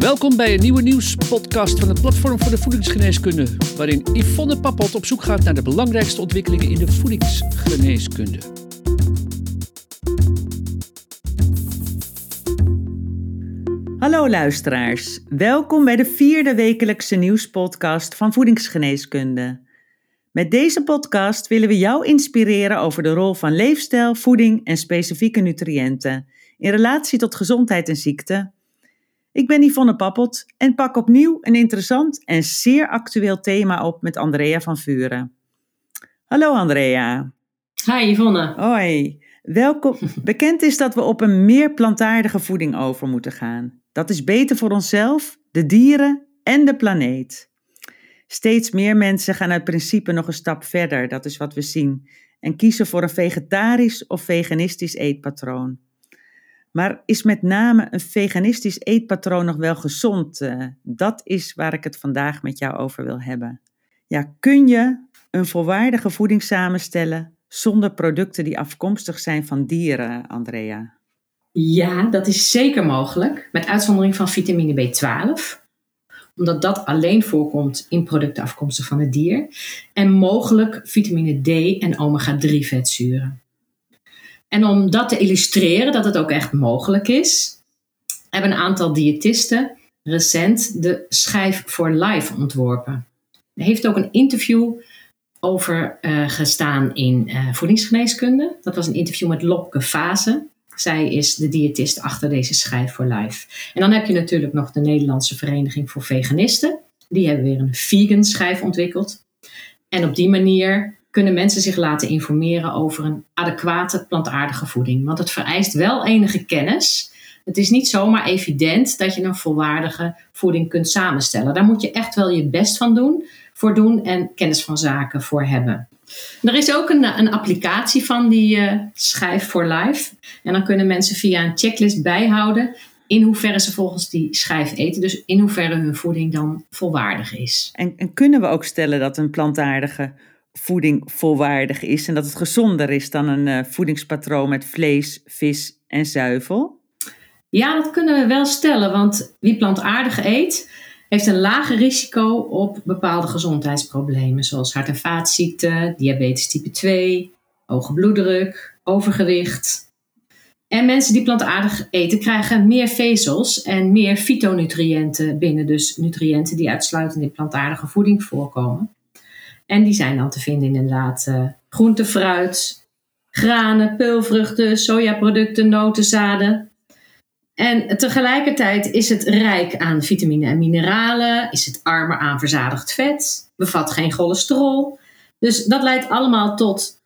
Welkom bij een nieuwe nieuwspodcast van het Platform voor de Voedingsgeneeskunde, waarin Yvonne Pappot op zoek gaat naar de belangrijkste ontwikkelingen in de voedingsgeneeskunde. Hallo luisteraars, welkom bij de vierde wekelijkse nieuwspodcast van Voedingsgeneeskunde. Met deze podcast willen we jou inspireren over de rol van leefstijl, voeding en specifieke nutriënten in relatie tot gezondheid en ziekte. Ik ben Yvonne Pappot en pak opnieuw een interessant en zeer actueel thema op met Andrea van Vuren. Hallo Andrea. Hi Yvonne. Hoi. Welkom. Bekend is dat we op een meer plantaardige voeding over moeten gaan. Dat is beter voor onszelf, de dieren en de planeet. Steeds meer mensen gaan uit principe nog een stap verder, dat is wat we zien, en kiezen voor een vegetarisch of veganistisch eetpatroon. Maar is met name een veganistisch eetpatroon nog wel gezond? Uh, dat is waar ik het vandaag met jou over wil hebben. Ja, kun je een volwaardige voeding samenstellen zonder producten die afkomstig zijn van dieren, Andrea? Ja, dat is zeker mogelijk, met uitzondering van vitamine B12 omdat dat alleen voorkomt in producten afkomstig van het dier. En mogelijk vitamine D en omega-3 vetzuren. En om dat te illustreren dat het ook echt mogelijk is, hebben een aantal diëtisten recent de schijf voor life ontworpen. Er heeft ook een interview over uh, gestaan in uh, voedingsgeneeskunde. Dat was een interview met Lopke Fase. Zij is de diëtist achter deze schijf voor life. En dan heb je natuurlijk nog de Nederlandse Vereniging voor Veganisten. Die hebben weer een vegan schijf ontwikkeld. En op die manier kunnen mensen zich laten informeren over een adequate plantaardige voeding. Want het vereist wel enige kennis. Het is niet zomaar evident dat je een volwaardige voeding kunt samenstellen. Daar moet je echt wel je best van doen, voor doen en kennis van zaken voor hebben. Er is ook een, een applicatie van die uh, schijf voor life. En dan kunnen mensen via een checklist bijhouden in hoeverre ze volgens die schijf eten. Dus in hoeverre hun voeding dan volwaardig is. En, en kunnen we ook stellen dat een plantaardige voeding volwaardig is en dat het gezonder is dan een uh, voedingspatroon met vlees, vis en zuivel? Ja, dat kunnen we wel stellen, want wie plantaardig eet, heeft een lager risico op bepaalde gezondheidsproblemen, zoals hart- en vaatziekten, diabetes type 2, hoge bloeddruk, overgewicht. En mensen die plantaardig eten krijgen meer vezels en meer fytonutriënten binnen, dus nutriënten die uitsluitend in plantaardige voeding voorkomen. En die zijn dan te vinden inderdaad uh, groente, fruit, granen, peulvruchten, sojaproducten, noten, zaden. En tegelijkertijd is het rijk aan vitamine en mineralen, is het armer aan verzadigd vet, bevat geen cholesterol. Dus dat leidt allemaal tot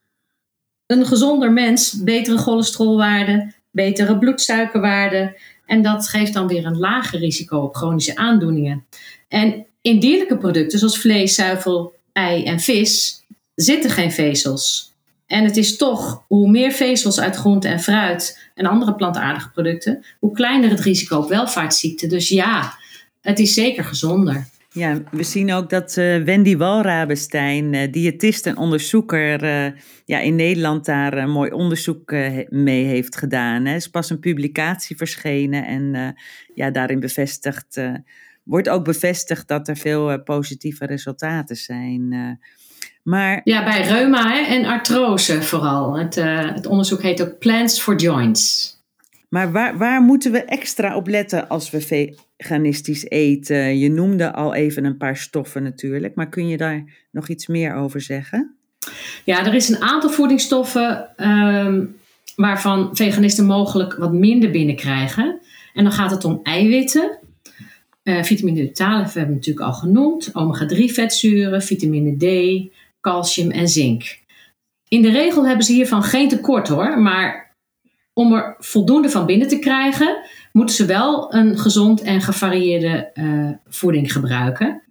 een gezonder mens, betere cholesterolwaarden, betere bloedsuikerwaarden. En dat geeft dan weer een lager risico op chronische aandoeningen. En in dierlijke producten zoals vlees, zuivel, ei en vis zitten geen vezels. En het is toch, hoe meer vezels uit groente en fruit en andere plantaardige producten, hoe kleiner het risico op welvaartsziekten. Dus ja, het is zeker gezonder. Ja, we zien ook dat uh, Wendy Walrabenstein, uh, diëtist en onderzoeker, uh, ja, in Nederland daar een mooi onderzoek mee heeft gedaan. Er is pas een publicatie verschenen en ja, daarin bevestigd, wordt ook bevestigd dat er veel positieve resultaten zijn. Maar, ja, bij reuma hè, en artrose vooral. Het, uh, het onderzoek heet ook Plants for Joints. Maar waar, waar moeten we extra op letten als we veganistisch eten? Je noemde al even een paar stoffen natuurlijk, maar kun je daar nog iets meer over zeggen? Ja, er is een aantal voedingsstoffen um, waarvan veganisten mogelijk wat minder binnenkrijgen. En dan gaat het om eiwitten, uh, vitamine D12 hebben we natuurlijk al genoemd, omega-3 vetzuren, vitamine D, calcium en zink. In de regel hebben ze hiervan geen tekort hoor, maar om er voldoende van binnen te krijgen, moeten ze wel een gezond en gevarieerde uh, voeding gebruiken.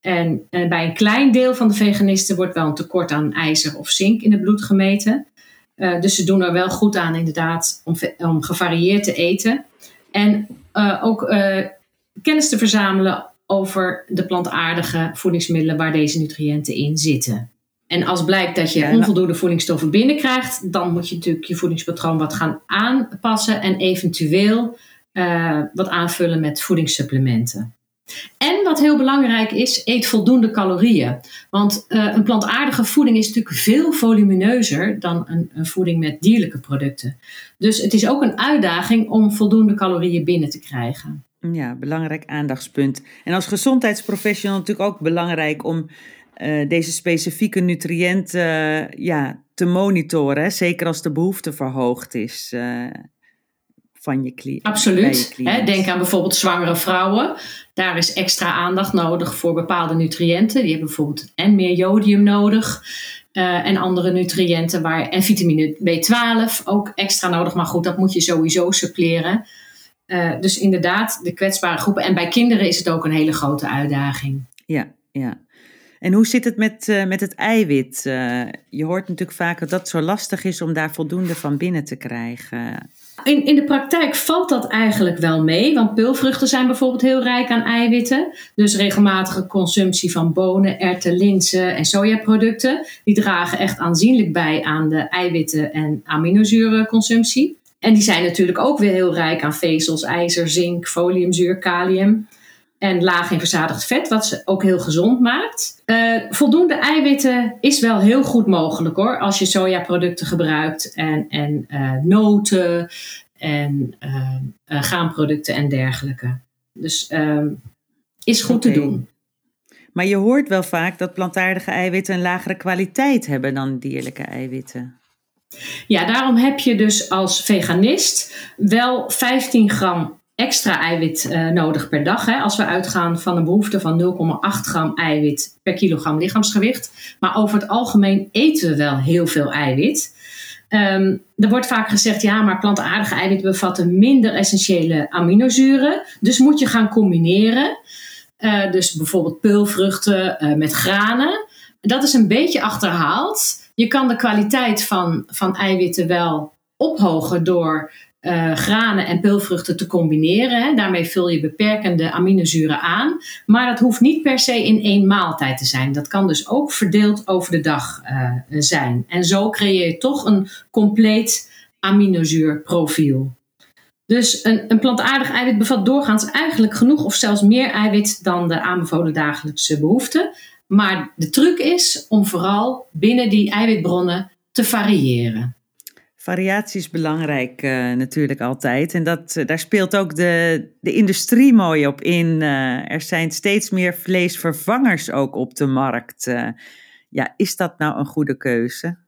En, en, bij een klein deel van de veganisten wordt wel een tekort aan ijzer of zink in het bloed gemeten. Dus ze doen er wel goed aan inderdaad om, om gevarieerd te eten. En ook kennis te verzamelen over de plantaardige voedingsmiddelen waar deze nutriënten in zitten. En als blijkt dat je onvoldoende voedingsstoffen binnenkrijgt, dan moet je natuurlijk je voedingspatroon wat gaan aanpassen en eventueel wat aanvullen met voedingssupplementen. En wat heel belangrijk is, eet voldoende calorieën. Want uh, een plantaardige voeding is natuurlijk veel volumineuzer dan een, een, voeding met dierlijke producten. Dus het is ook een uitdaging om voldoende calorieën binnen te krijgen. Ja, belangrijk aandachtspunt. En als gezondheidsprofessional natuurlijk ook belangrijk om uh, deze specifieke nutriënten uh, ja, te monitoren. Zeker als de behoefte verhoogd is van je cliënt. Absoluut. denk aan bijvoorbeeld zwangere vrouwen. Daar is extra aandacht nodig voor bepaalde nutriënten. Die hebben bijvoorbeeld en meer jodium nodig. Uh, en andere nutriënten waar, en vitamine B12 ook extra nodig. Maar goed, dat moet je sowieso suppleren. Uh, dus inderdaad, de kwetsbare groepen. En bij kinderen is het ook een hele grote uitdaging. Ja, ja. En hoe zit het met, uh, met het eiwit? je hoort natuurlijk vaak dat het zo lastig is om daar voldoende van binnen te krijgen. In, in de praktijk valt dat eigenlijk wel mee, want peulvruchten zijn bijvoorbeeld heel rijk aan eiwitten. Dus regelmatige consumptie van bonen, erwten, linzen en sojaproducten, die dragen echt aanzienlijk bij aan de eiwitten- en aminozurenconsumptie. En die zijn natuurlijk ook weer heel rijk aan vezels, ijzer, zink, foliumzuur, kalium en laag in verzadigd vet, wat ze ook heel gezond maakt. Uh, voldoende eiwitten is wel heel goed mogelijk hoor, als je sojaproducten gebruikt en, en uh, noten en uh, graanproducten en dergelijke. Dus ehm, is goed okay. te doen. Maar je hoort wel vaak dat plantaardige eiwitten een lagere kwaliteit hebben dan dierlijke eiwitten. Ja, daarom heb je dus als veganist wel 15 gram extra eiwit uh, nodig per dag. Hè, als we uitgaan van een behoefte van 0,8 gram eiwit per kilogram lichaamsgewicht. Maar over het algemeen eten we wel heel veel eiwit. Um, er wordt vaak gezegd, ja, maar plantaardige eiwitten bevatten minder essentiële aminozuren. Dus moet je gaan combineren. Uh, dus bijvoorbeeld peulvruchten uh, met granen. Dat is een beetje achterhaald. Je kan de kwaliteit van, van eiwitten wel ophogen door uh, granen en peulvruchten te combineren. Hè. Daarmee vul je beperkende aminozuren aan. Maar dat hoeft niet per se in één maaltijd te zijn. Dat kan dus ook verdeeld over de dag uh, zijn. En zo creëer je toch een compleet aminozuurprofiel. Dus een, een plantaardig eiwit bevat doorgaans eigenlijk genoeg of zelfs meer eiwit dan de aanbevolen dagelijkse behoeften. Maar de truc is om vooral binnen die eiwitbronnen te variëren. Variatie is belangrijk uh, natuurlijk altijd. En dat, uh, daar speelt ook de, de industrie mooi op in. Uh, er zijn steeds meer vleesvervangers ook op de markt. ja, is dat nou een goede keuze?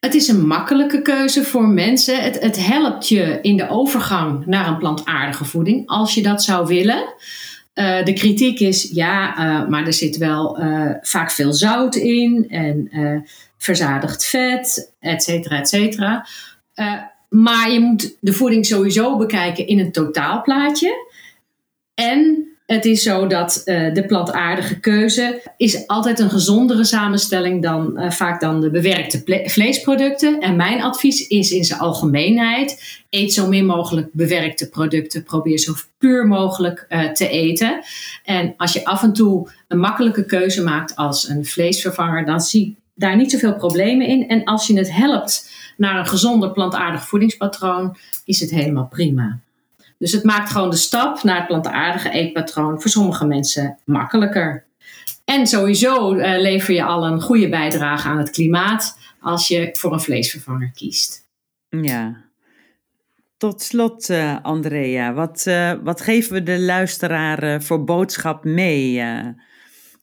Het is een makkelijke keuze voor mensen. Het, het helpt je in de overgang naar een plantaardige voeding, als je dat zou willen. De kritiek is, ja, maar er zit wel vaak veel zout in en verzadigd vet, et cetera, et cetera. Maar je moet de voeding sowieso bekijken in een totaalplaatje. En het is zo dat uh, de plantaardige keuze is altijd een gezondere samenstelling dan uh, vaak dan de bewerkte vleesproducten. En mijn advies is in zijn algemeenheid: eet zo min mogelijk bewerkte producten. Probeer zo puur mogelijk uh, te eten. En als je af en toe een makkelijke keuze maakt als een vleesvervanger, dan zie daar niet zoveel problemen in. En als je het helpt naar een gezonder plantaardig voedingspatroon, is het helemaal prima. Dus het maakt gewoon de stap naar het plantaardige eetpatroon voor sommige mensen makkelijker. En sowieso uh, lever je al een goede bijdrage aan het klimaat als je voor een vleesvervanger kiest. Ja. Tot slot, uh, Andrea, wat, uh, wat geven we de luisteraar voor boodschap mee?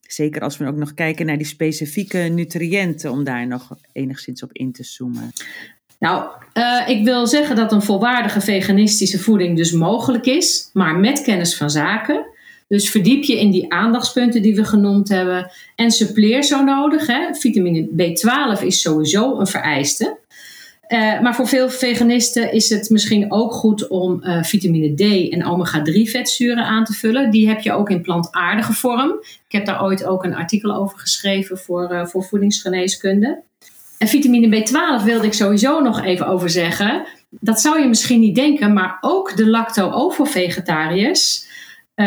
Zeker als we ook nog kijken naar die specifieke nutriënten, om daar nog enigszins op in te zoomen. Nou, uh, ik wil zeggen dat een volwaardige veganistische voeding dus mogelijk is, maar met kennis van zaken. Dus verdiep je in die aandachtspunten die we genoemd hebben en suppleer zo nodig. Hè. Vitamine B12 is sowieso een vereiste. Uh, maar voor veel veganisten is het misschien ook goed om uh, vitamine D en omega-3 vetzuren aan te vullen. Die heb je ook in plantaardige vorm. Ik heb daar ooit ook een artikel over geschreven voor, voor voedingsgeneeskunde. En vitamine B12 wilde ik sowieso nog even over zeggen. Dat zou je misschien niet denken, maar ook de lacto-ovo-vegetariërs, 53%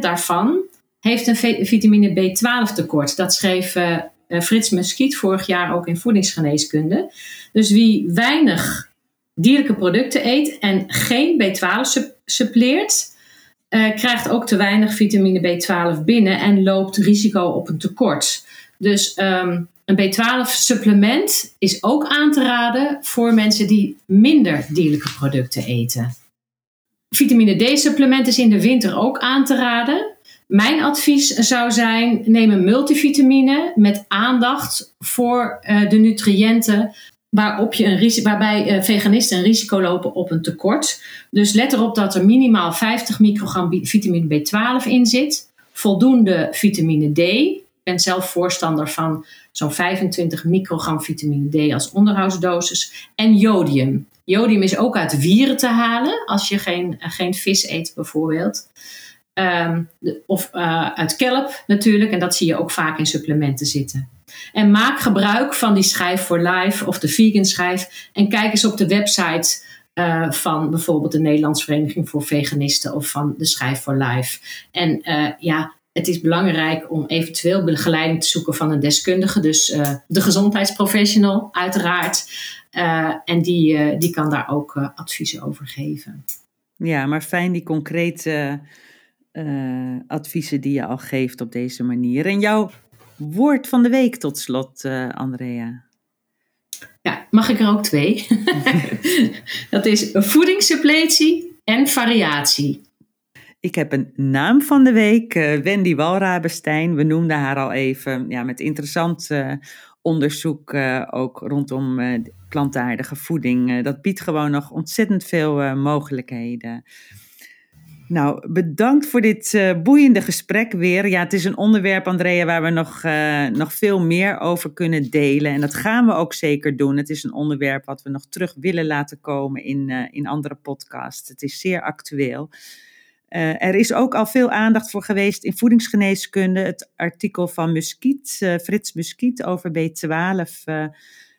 daarvan heeft een vitamine B12 tekort. Dat schreef Frits Muskiet vorig jaar ook in voedingsgeneeskunde. Dus wie weinig dierlijke producten eet en geen B12 suppleert, krijgt ook te weinig vitamine B12 binnen en loopt risico op een tekort. Dus um, een B12-supplement is ook aan te raden voor mensen die minder dierlijke producten eten. Vitamine D-supplement is in de winter ook aan te raden. Mijn advies zou zijn: neem een multivitamine met aandacht voor uh, de nutriënten waarop je een waarbij uh, veganisten een risico lopen op een tekort. Dus let erop dat er minimaal 50 microgram vitamine B12 in zit, voldoende vitamine D. Ik ben zelf voorstander van zo'n 25 microgram vitamine D als onderhoudsdosis. En jodium. Jodium is ook uit wieren te halen als je geen, geen vis eet bijvoorbeeld. Ehm, of uh, uit kelp natuurlijk, en dat zie je ook vaak in supplementen zitten. En maak gebruik van die schijf voor life of de vegan schijf. En kijk eens op de website uh, van bijvoorbeeld de Nederlandse Vereniging voor Veganisten of van de Schijf voor Life. En ja, het is belangrijk om eventueel begeleiding te zoeken van een deskundige, dus uh, de gezondheidsprofessional uiteraard. en die, die kan daar ook adviezen over geven. Ja, maar fijn die concrete adviezen die je al geeft op deze manier. En jouw woord van de week tot slot, Andrea. Ja, mag ik er ook twee? dat is voedingssuppletie en variatie. Ik heb een naam van de week, uh, Wendy Walrabenstein. We noemden haar al even ja, met interessant uh, onderzoek uh, ook rondom plantaardige voeding. dat biedt gewoon nog ontzettend veel mogelijkheden. Nou, bedankt voor dit boeiende gesprek weer. Ja, het is een onderwerp, Andrea, waar we nog, nog veel meer over kunnen delen. En dat gaan we ook zeker doen. Het is een onderwerp wat we nog terug willen laten komen in, in andere podcasts. Het is zeer actueel. Er is ook al veel aandacht voor geweest in voedingsgeneeskunde. Het artikel van Muskiet, Frits Muskiet over B12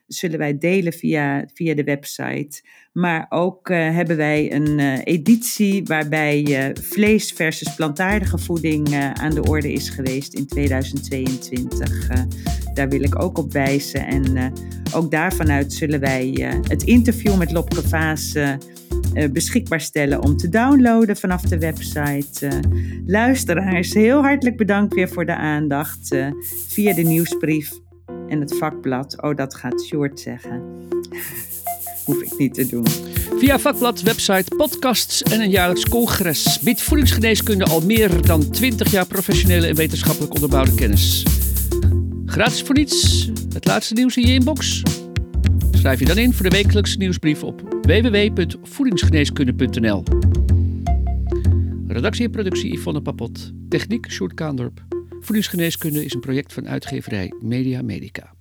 zullen wij delen via, via de website. Maar ook hebben wij een editie waarbij vlees versus plantaardige voeding aan de orde is geweest in 2022. daar wil ik ook op wijzen. En ook daarvanuit zullen wij het interview met Lopke Vaas beschikbaar stellen om te downloaden vanaf de website. luisteraars, heel hartelijk bedankt weer voor de aandacht via de nieuwsbrief en het vakblad. Oh, dat gaat Short zeggen. Hoef ik niet te doen. Via vakblad, website, podcasts en een jaarlijks congres biedt voedingsgeneeskunde al meer dan 20 jaar professionele en wetenschappelijk onderbouwde kennis. Gratis voor niets, het laatste nieuws in je inbox. Schrijf je dan in voor de wekelijkse nieuwsbrief op www.voedingsgeneeskunde.nl. Redactie en productie Yvonne Papot. Techniek Sjoerd Kaandorp. Voedingsgeneeskunde is een project van uitgeverij Media Medica.